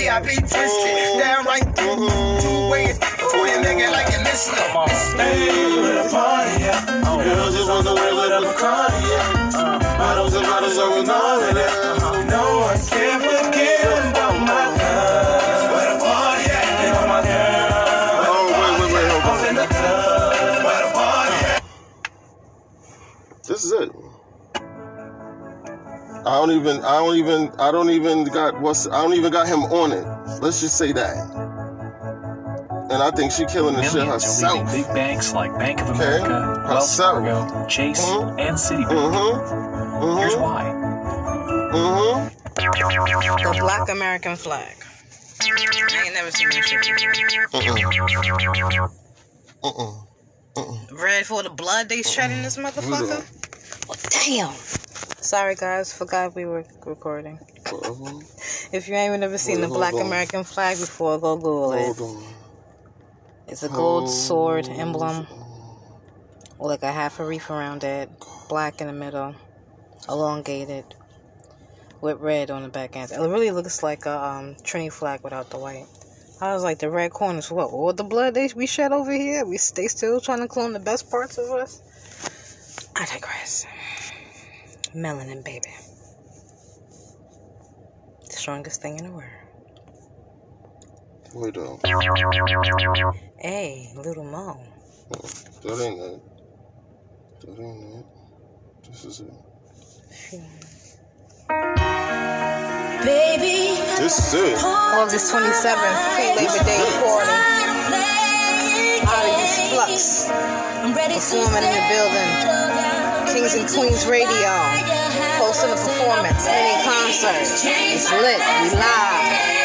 I be twisted. Downright two ways. Pull your like you missed it. Come on. Hey, where the party at? Girls just want to wear with a Bacardi, yeah. Bottles and bottles of all of that. No one can forget about my love. Where the party at? And all my girls. Oh, wait, wait, wait, hold on. in the club. Where the party at? This is it. I don't even, I don't even, I don't even got what's, I don't even got him on it. Let's just say that. And I think she killing the shit Millions are leaving herself. big banks like Bank of Okay. America, Wells Fargo, Chase, Mhm. and Citibank. Mm-hmm. Here's Mm-hmm. why. Mm-hmm. The black American flag. I ain't never seen that shit. Uh-uh. Uh-uh. Red for the blood they shedding in this motherfucker? Oh, damn. Sorry guys, forgot we were recording. Uh-huh. If you ain't never seen Wait, the black on. American flag before, go Google it. It's a gold sword emblem like a half a reef around it, black in the middle, elongated, with red on the back end. It really looks like a um, Trinidad flag without the white. I was like, the red corners, what? All the blood they we shed over here? We they still trying to clone the best parts of us? I digress. Melanin, baby. The strongest thing in the world. Wait up. Hey, little Mo. That ain't it. That ain't it. This is it. Baby, This is it. August 27th, pre-Labor Day party. Audience Flux I'm ready to performing in the building. Kings and Queens Radio hosting a performance, mini concert. It's lit. We live.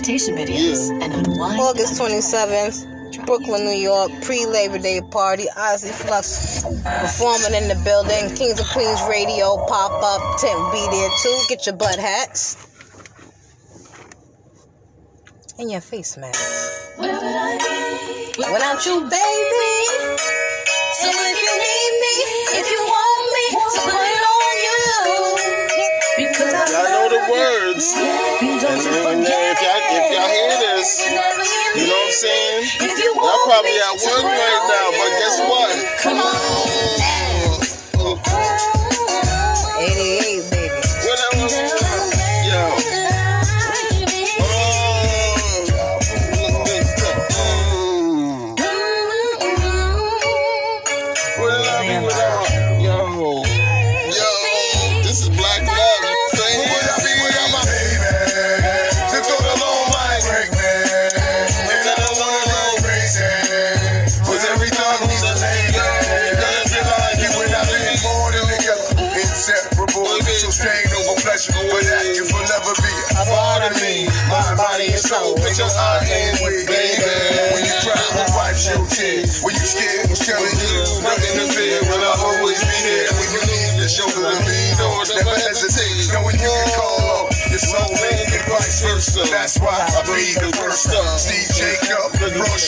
meditation videos, and unwind. August 27th, Brooklyn, New York, pre Labor Day party. Ozzy Flux performing in the building. Kings of Queens radio pop up. Tent be there too. Get your butt hats. And your face mask. Where would I be without you, baby? So if you need me, if you want me, to put it on you. Because I know the words. Yeah. probably at one right now, but guess what? Come on.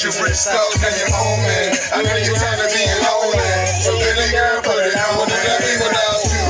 you rich out you your moment. I know you're tired of being lonely. So, baby girl, put it on and let me without you.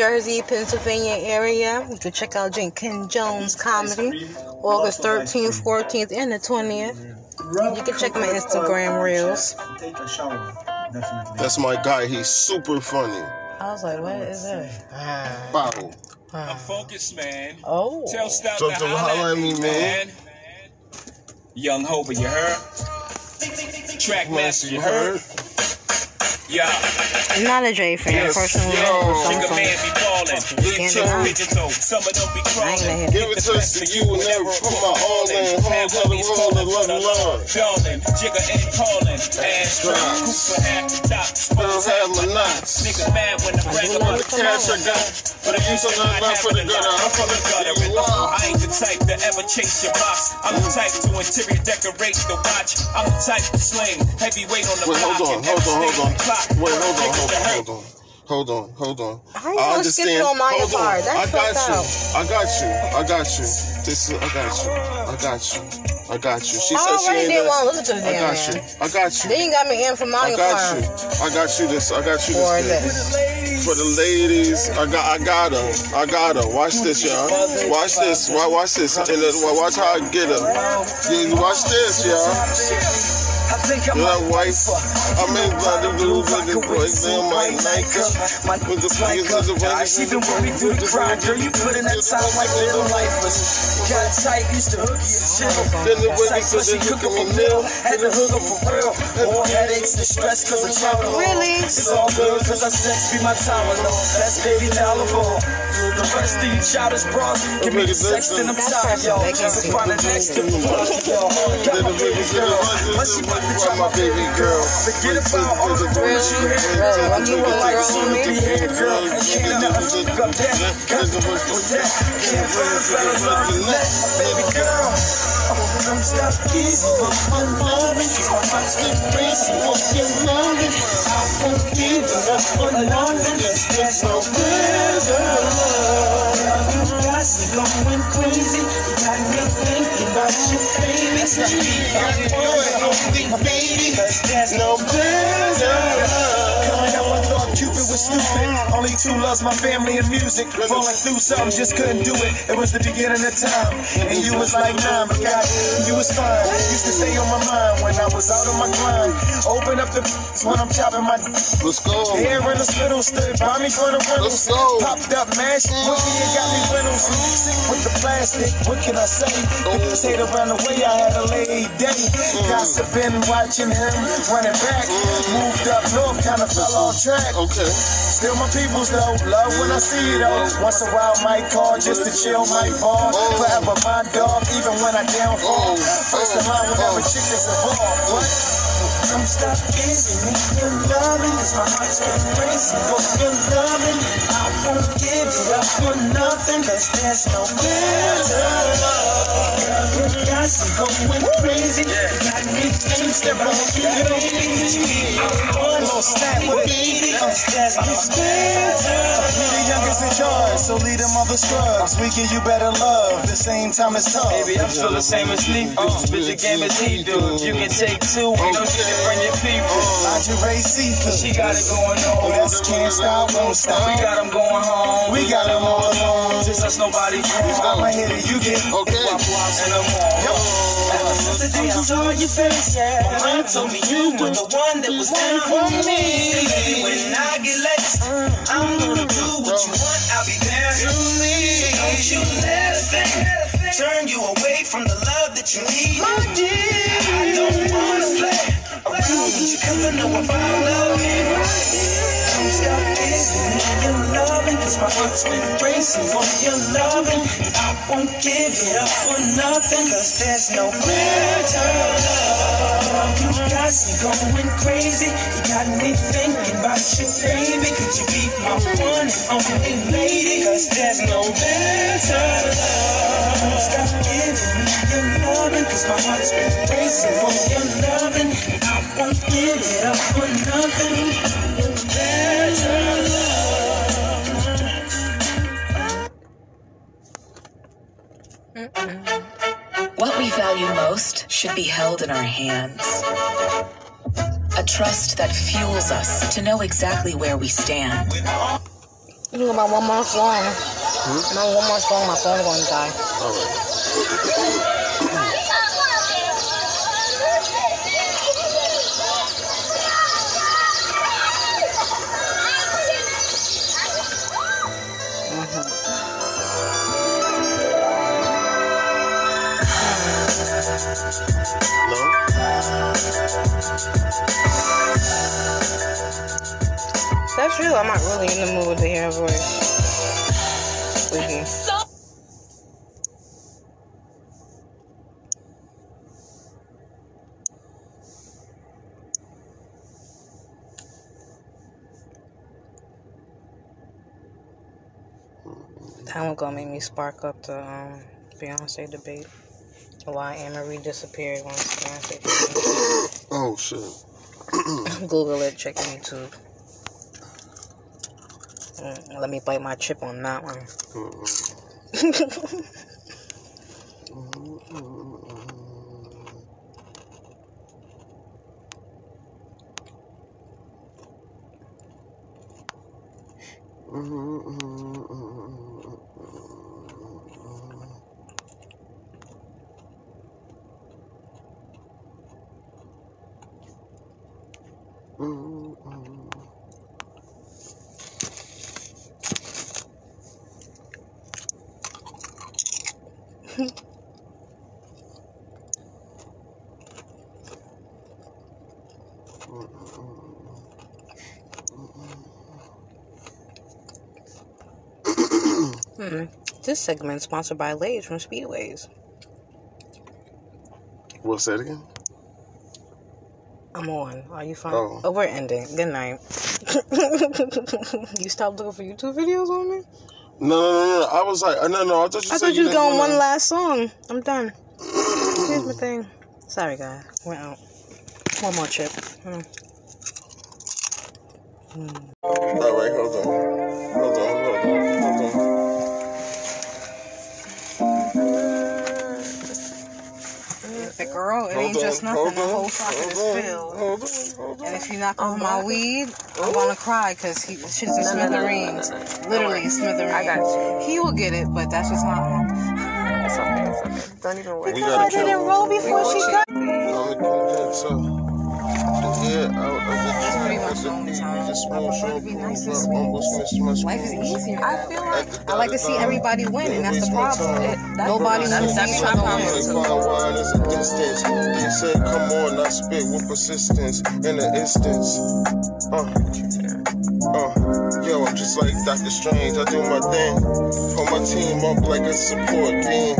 Jersey, Pennsylvania area, you can check out Jane Ken Jones Comedy, August 13th, 14th, and the 20th. You can check my Instagram reels. Take a shower. Definitely. That's my guy. He's super funny. I was like, what is that? Bottle. I'm focused, man. Oh. Tell Stout So to to holler holler at me, man. Young Hope, you heard? Trackmaster, you heard? Yeah. I'm not a Dre fan, Yes, personally. yo. so I'm man be ballin'. Big Can't toe, deny. pigeon toe. Some of them be crawling. Give it to us to you and never put my all in. Hold to the roll and love the Lord. Darling, jigger and calling. Ass drop, Cooper at the top. Still have my knots. Nigga mad when I brag All about the cash I got. But if you so not enough for the gutter, I'm for the gutter. I ain't the type to ever chase your box. I'm the type to interior decorate the watch. I'm the type to sling heavyweight on the Wait, block. hold on, and hold on, hold on. Stay clock. Wait, hold on, hold on, hold on. Hold on, hold on. How you I understand. on my hold part? on. That's I got you. up. I got you. I got you. This is, I got you. I got you. I got you. She I said she already ain't didn't want to listen to the I damn got you. I got you. Then you got me in for I got Kart. you. I got you this. I got you Or this. This. For the ladies, I got, I got her. I got her. Watch this, y'all. Watch this. Wa- Watch this. And then, watch how I get her. Watch this, y'all. That wife, I mean, by the blue, with the boys, they might like her. With the fingers of the God, she been with me through the crime, girl. You put in that time like little lifers. Got tight, used to hook you and chill. Then the way Tight, they she said they cook up hook a 'em meal. meal. Had to hook up for real. More headaches and stress cause of travel. Really? It's all good cause I sex be my Tylenol. That's baby Tylenol. The rest of you childish bras give me the sex and I'm tired, y'all. Just to find the next to y'all. Got my baby girl, but she about to drop my baby girl. Forget about all the rumors you hear. I'm doing like soon to be here, girl. And can't nothing fuck up that. Got to work with that. Can't find a better love than that, my baby girl. I'm stop giving up my loving. My been racing for your. I won't give up. There's no better me going crazy. You got me. That's. I'm only baby. Cause there's no better Cupid was stupid. Only two loves my family and music. Falling through something, just couldn't do it. It was the beginning of time. And you was like nine, but God, you was fine. Used to stay on my mind when I was out on my grind. Open up the when I'm chopping my Let's go. hair in the spittle, stood by me for the Let's go. Popped up, mashed with me and got me riddles. Sick with the plastic, what can I say? If this hate around the way, I had a lady day. Mm. Gossiping, watching him, running back. Mm. Moved up north, kinda fell off track. Okay. Still my peoples though, love when I see you though. Once a while might call just to chill, might fall. Forever my dog, even when I downfall. First in line whenever chickens involved. What? I'm stop giving me your loving, cause my heart's been racing for your loving. I won't give it up for nothing, cause there's no better love. You got me going crazy, you got me thinking about you, baby. I'm gonna snap with it, cause there's. We the youngest in charge, so lead them other scrubs. We give you better love, the same time it's tough. Baby, I'm still the same as Lee do. Spit the game as he do. You can take two, ain't no shit to bring your people. Lingerie seafood. She got it going on. Oh, that's can't stop, won't stop. We got them going home. We got them all alone. Just us nobody I'm a hitter, you get Okay. Wop wops and them all. Since the day I saw your face, yeah. My mind told me you were the one that was meant for me. When I get laced, I'm gonna do what you want. I'll be there. Truly, Don't you let a thing turn you away from the love that you need. my dear. I don't wanna play around with you 'cause I know I found love. Don't stop giving me your loving, cause my heart's been racing for your loving. I won't give it up for nothing, cause there's no better love. You got me going crazy, you got me thinking about you, baby. Could you be my one and only lady? Cause there's no better love. Giving your loving, cause my heart's been racing for your loving. I won't give it up for nothing. Better What we value most should be held in our hands. A trust that fuels us to know exactly where we stand. You know about one more song. Hmm? My one more song, my phone gonna die. That's real. I'm not really in the mood to hear a voice. That one gonna make me spark up the um, Beyonce debate. Why Anne Marie disappeared once Beyonce did. Oh shit. Google it, check YouTube. Mm, Let me bite my chip on that one. Hmm. This segment sponsored by Lay's from Speedways. What's that again? I'm on. Are you fine? Oh. we're ending. Good night. you stopped looking for YouTube videos on me? No, no, no, no. I was like, uh, no, no. I thought you I said thought you was going one last song. I'm done. Here's my thing. Sorry, guys. We're out. One more chip. Hmm. All girl, it Hold ain't on, just nothing. hold The whole socket is filled. Hold on, hold on. And if you knock over my oh, weed, I'm gonna cry because he oh, shit's in No, no, no, no, smithereens. no, no, no. Literally Don't smithereens. I got you. He will get it, but that's just not. It's okay, it's okay. Don't even worry. We Because gotta I didn't roll before she got. I'm a condenser. Yeah, out of the That's pretty much the the only time. I'd rather show be proof. nice and I sweet. almost missed my Life is smooth. easier. I feel like I like to see everybody win, and that's the problem. Nobody wants to that's see my each other problem win. Like fine wine is a distance. They said, come on, I spit with persistence in an instance. Uh, uh, yo, I'm just like Doctor Strange. I do my thing. Put my team up like a support team.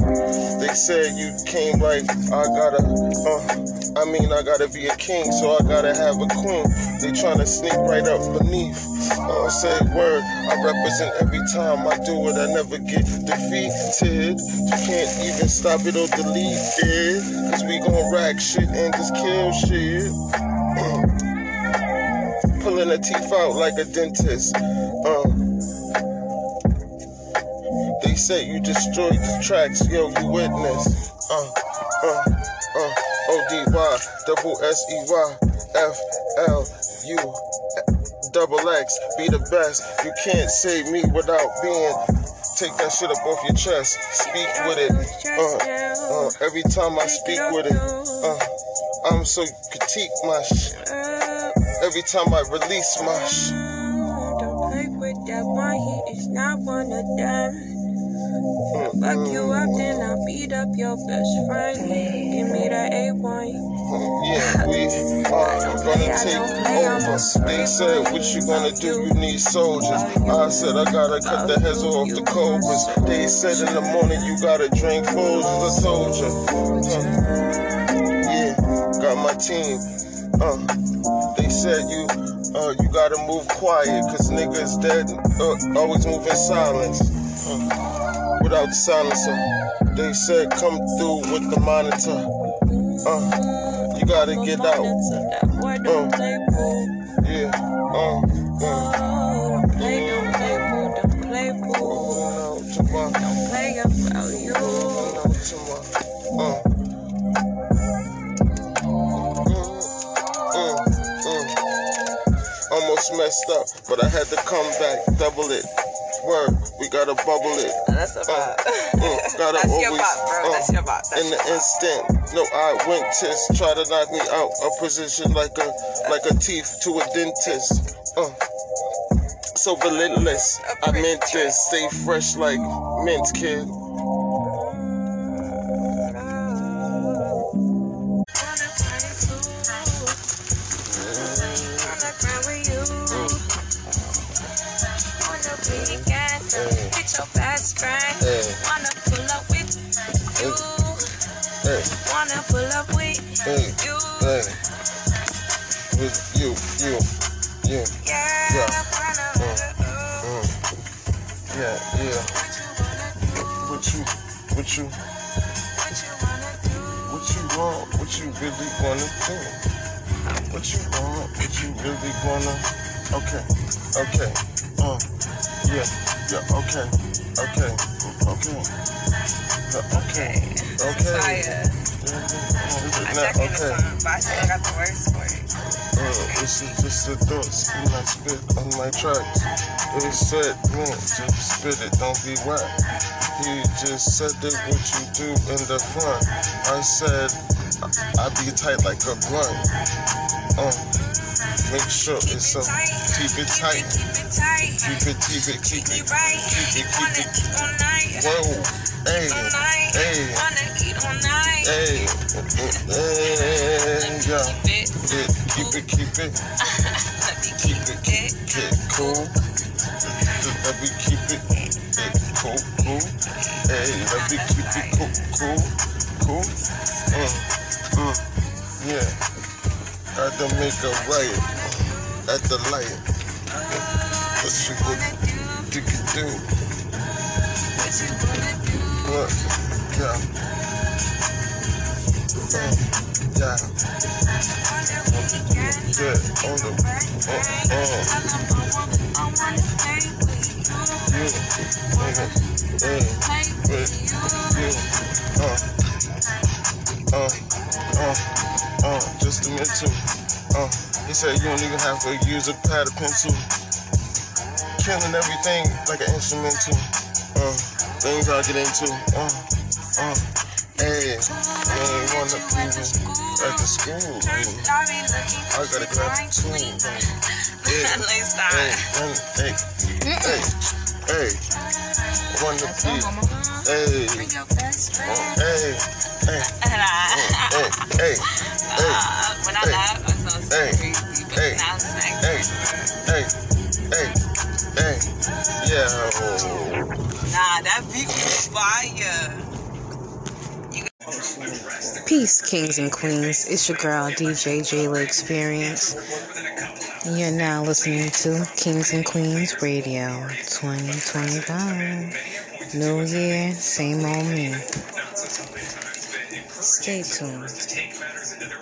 They said you came like I gotta, uh, I mean, I gotta be a king, so I gotta have a queen. They tryna sneak right up beneath. Uh, say word, I represent every time I do it, I never get defeated. You can't even stop it or delete it. Cause we gon' rack shit and just kill shit. Pulling the teeth out like a dentist. Say you destroyed the tracks, yo, you witness. Uh, uh, uh, O-D-Y, double S-E-Y, F-L-U, double X, be the best. You can't save me without being, take that shit up off your chest, speak with it. Uh, uh, every time I speak with it, uh, I'm so critique my sh. Every time I release my sh. Don't play with that one, he is not one of them. Fuck you up, then I'll beat up your best friend. Give me that A1. Yeah, we are gonna take over. They said, What you gonna do? You need soldiers. I said, I gotta cut the heads off the cobras. They said, In the morning, you gotta drink Folgers. I told you. Uh, yeah, got my team. Uh, they said, You. Uh, you gotta move quiet, cause niggas dead, uh, always move in silence. Uh, without the silencer. They said come through with the monitor. Uh, you gotta get out. Uh, yeah, uh, uh. Play, don't play, boo, don't play, boo. Don't play about you. Almost messed up, but I had to come back, double it. Word, we gotta bubble it. That's a uh, mm, gotta That's your always, bop, bro. uh, That's your bop. That's in the your bop. instant, no I went test, try to knock me out. A position like a like a teeth to a dentist. Uh, so relentless. I meant this. Stay fresh like mint, kid. Friend. Hey. Wanna pull up with you. Hey, Wanna pull up with hey, you. hey. With you, you, Yeah wanna wanna do what you. Yeah. Mm, mm. Yeah, yeah. What you, what you, what you want? What you really wanna do? What you want? What you really wanna? Okay, okay. Uh, yeah, yeah. Okay, okay, okay. Okay, okay. Fire. I Now, check in the okay. song, but I still got the words for it. Uh, this is just the thoughts when I spit on my tracks. They said, man, just spit it, don't be whack. He just said that what you do in the front. I said, I, I be tight like a blunt. Uh, make sure it's so, keep it tight. Keep it, keep it, keep it, keep it, keep it. Whoa, hey, hey, hey, hey, yeah. Keep it, keep it, keep it, keep it cool. Let me keep it, cool, cool. Hey, let me keep it cool, cool, cool. Mm, mm, yeah. Got to make a riot at the light. What you gonna can do? What? Yeah. Uh, yeah. Yeah, on the, uh, uh, you, nigga, hey, with you, uh, uh, uh, uh, just to mention, uh, he said you don't even have to use a pad or pencil, killing everything like an instrumental, uh, things I get into, uh, uh, hey, man, wanna be at the school, man. I gotta grab the tune, man. Yeah, hey, man, hey, hey, hey, be, hey, oh, hey, hey, hey, hey, hey, uh, When I laugh, I sound so hey, crazy. Hey, now it's like, hey, hey, hey, hey, yeah, nah, that beat was fire. Peace, kings and queens. It's your girl, DJ Jayla Experience. You're now listening to Kings and Queens Radio 2025. New year, same old me. Stay tuned.